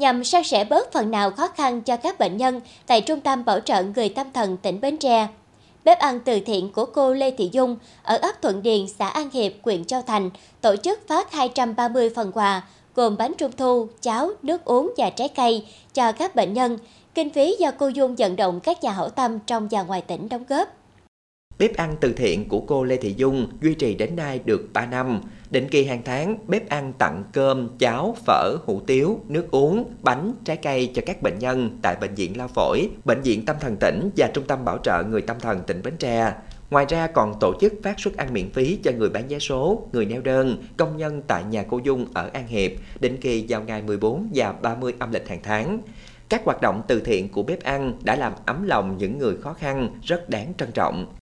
nhằm san sẻ bớt phần nào khó khăn cho các bệnh nhân tại Trung tâm Bảo trợ Người Tâm Thần tỉnh Bến Tre. Bếp ăn từ thiện của cô Lê Thị Dung ở ấp Thuận Điền, xã An Hiệp, huyện Châu Thành tổ chức phát 230 phần quà gồm bánh trung thu, cháo, nước uống và trái cây cho các bệnh nhân. Kinh phí do cô Dung vận động các nhà hảo tâm trong và ngoài tỉnh đóng góp. Bếp ăn từ thiện của cô Lê Thị Dung duy trì đến nay được 3 năm. Định kỳ hàng tháng, bếp ăn tặng cơm, cháo, phở, hủ tiếu, nước uống, bánh, trái cây cho các bệnh nhân tại Bệnh viện Lao Phổi, Bệnh viện Tâm thần tỉnh và Trung tâm Bảo trợ Người Tâm thần tỉnh Bến Tre. Ngoài ra còn tổ chức phát suất ăn miễn phí cho người bán vé số, người neo đơn, công nhân tại nhà cô Dung ở An Hiệp, định kỳ vào ngày 14 và 30 âm lịch hàng tháng. Các hoạt động từ thiện của bếp ăn đã làm ấm lòng những người khó khăn rất đáng trân trọng.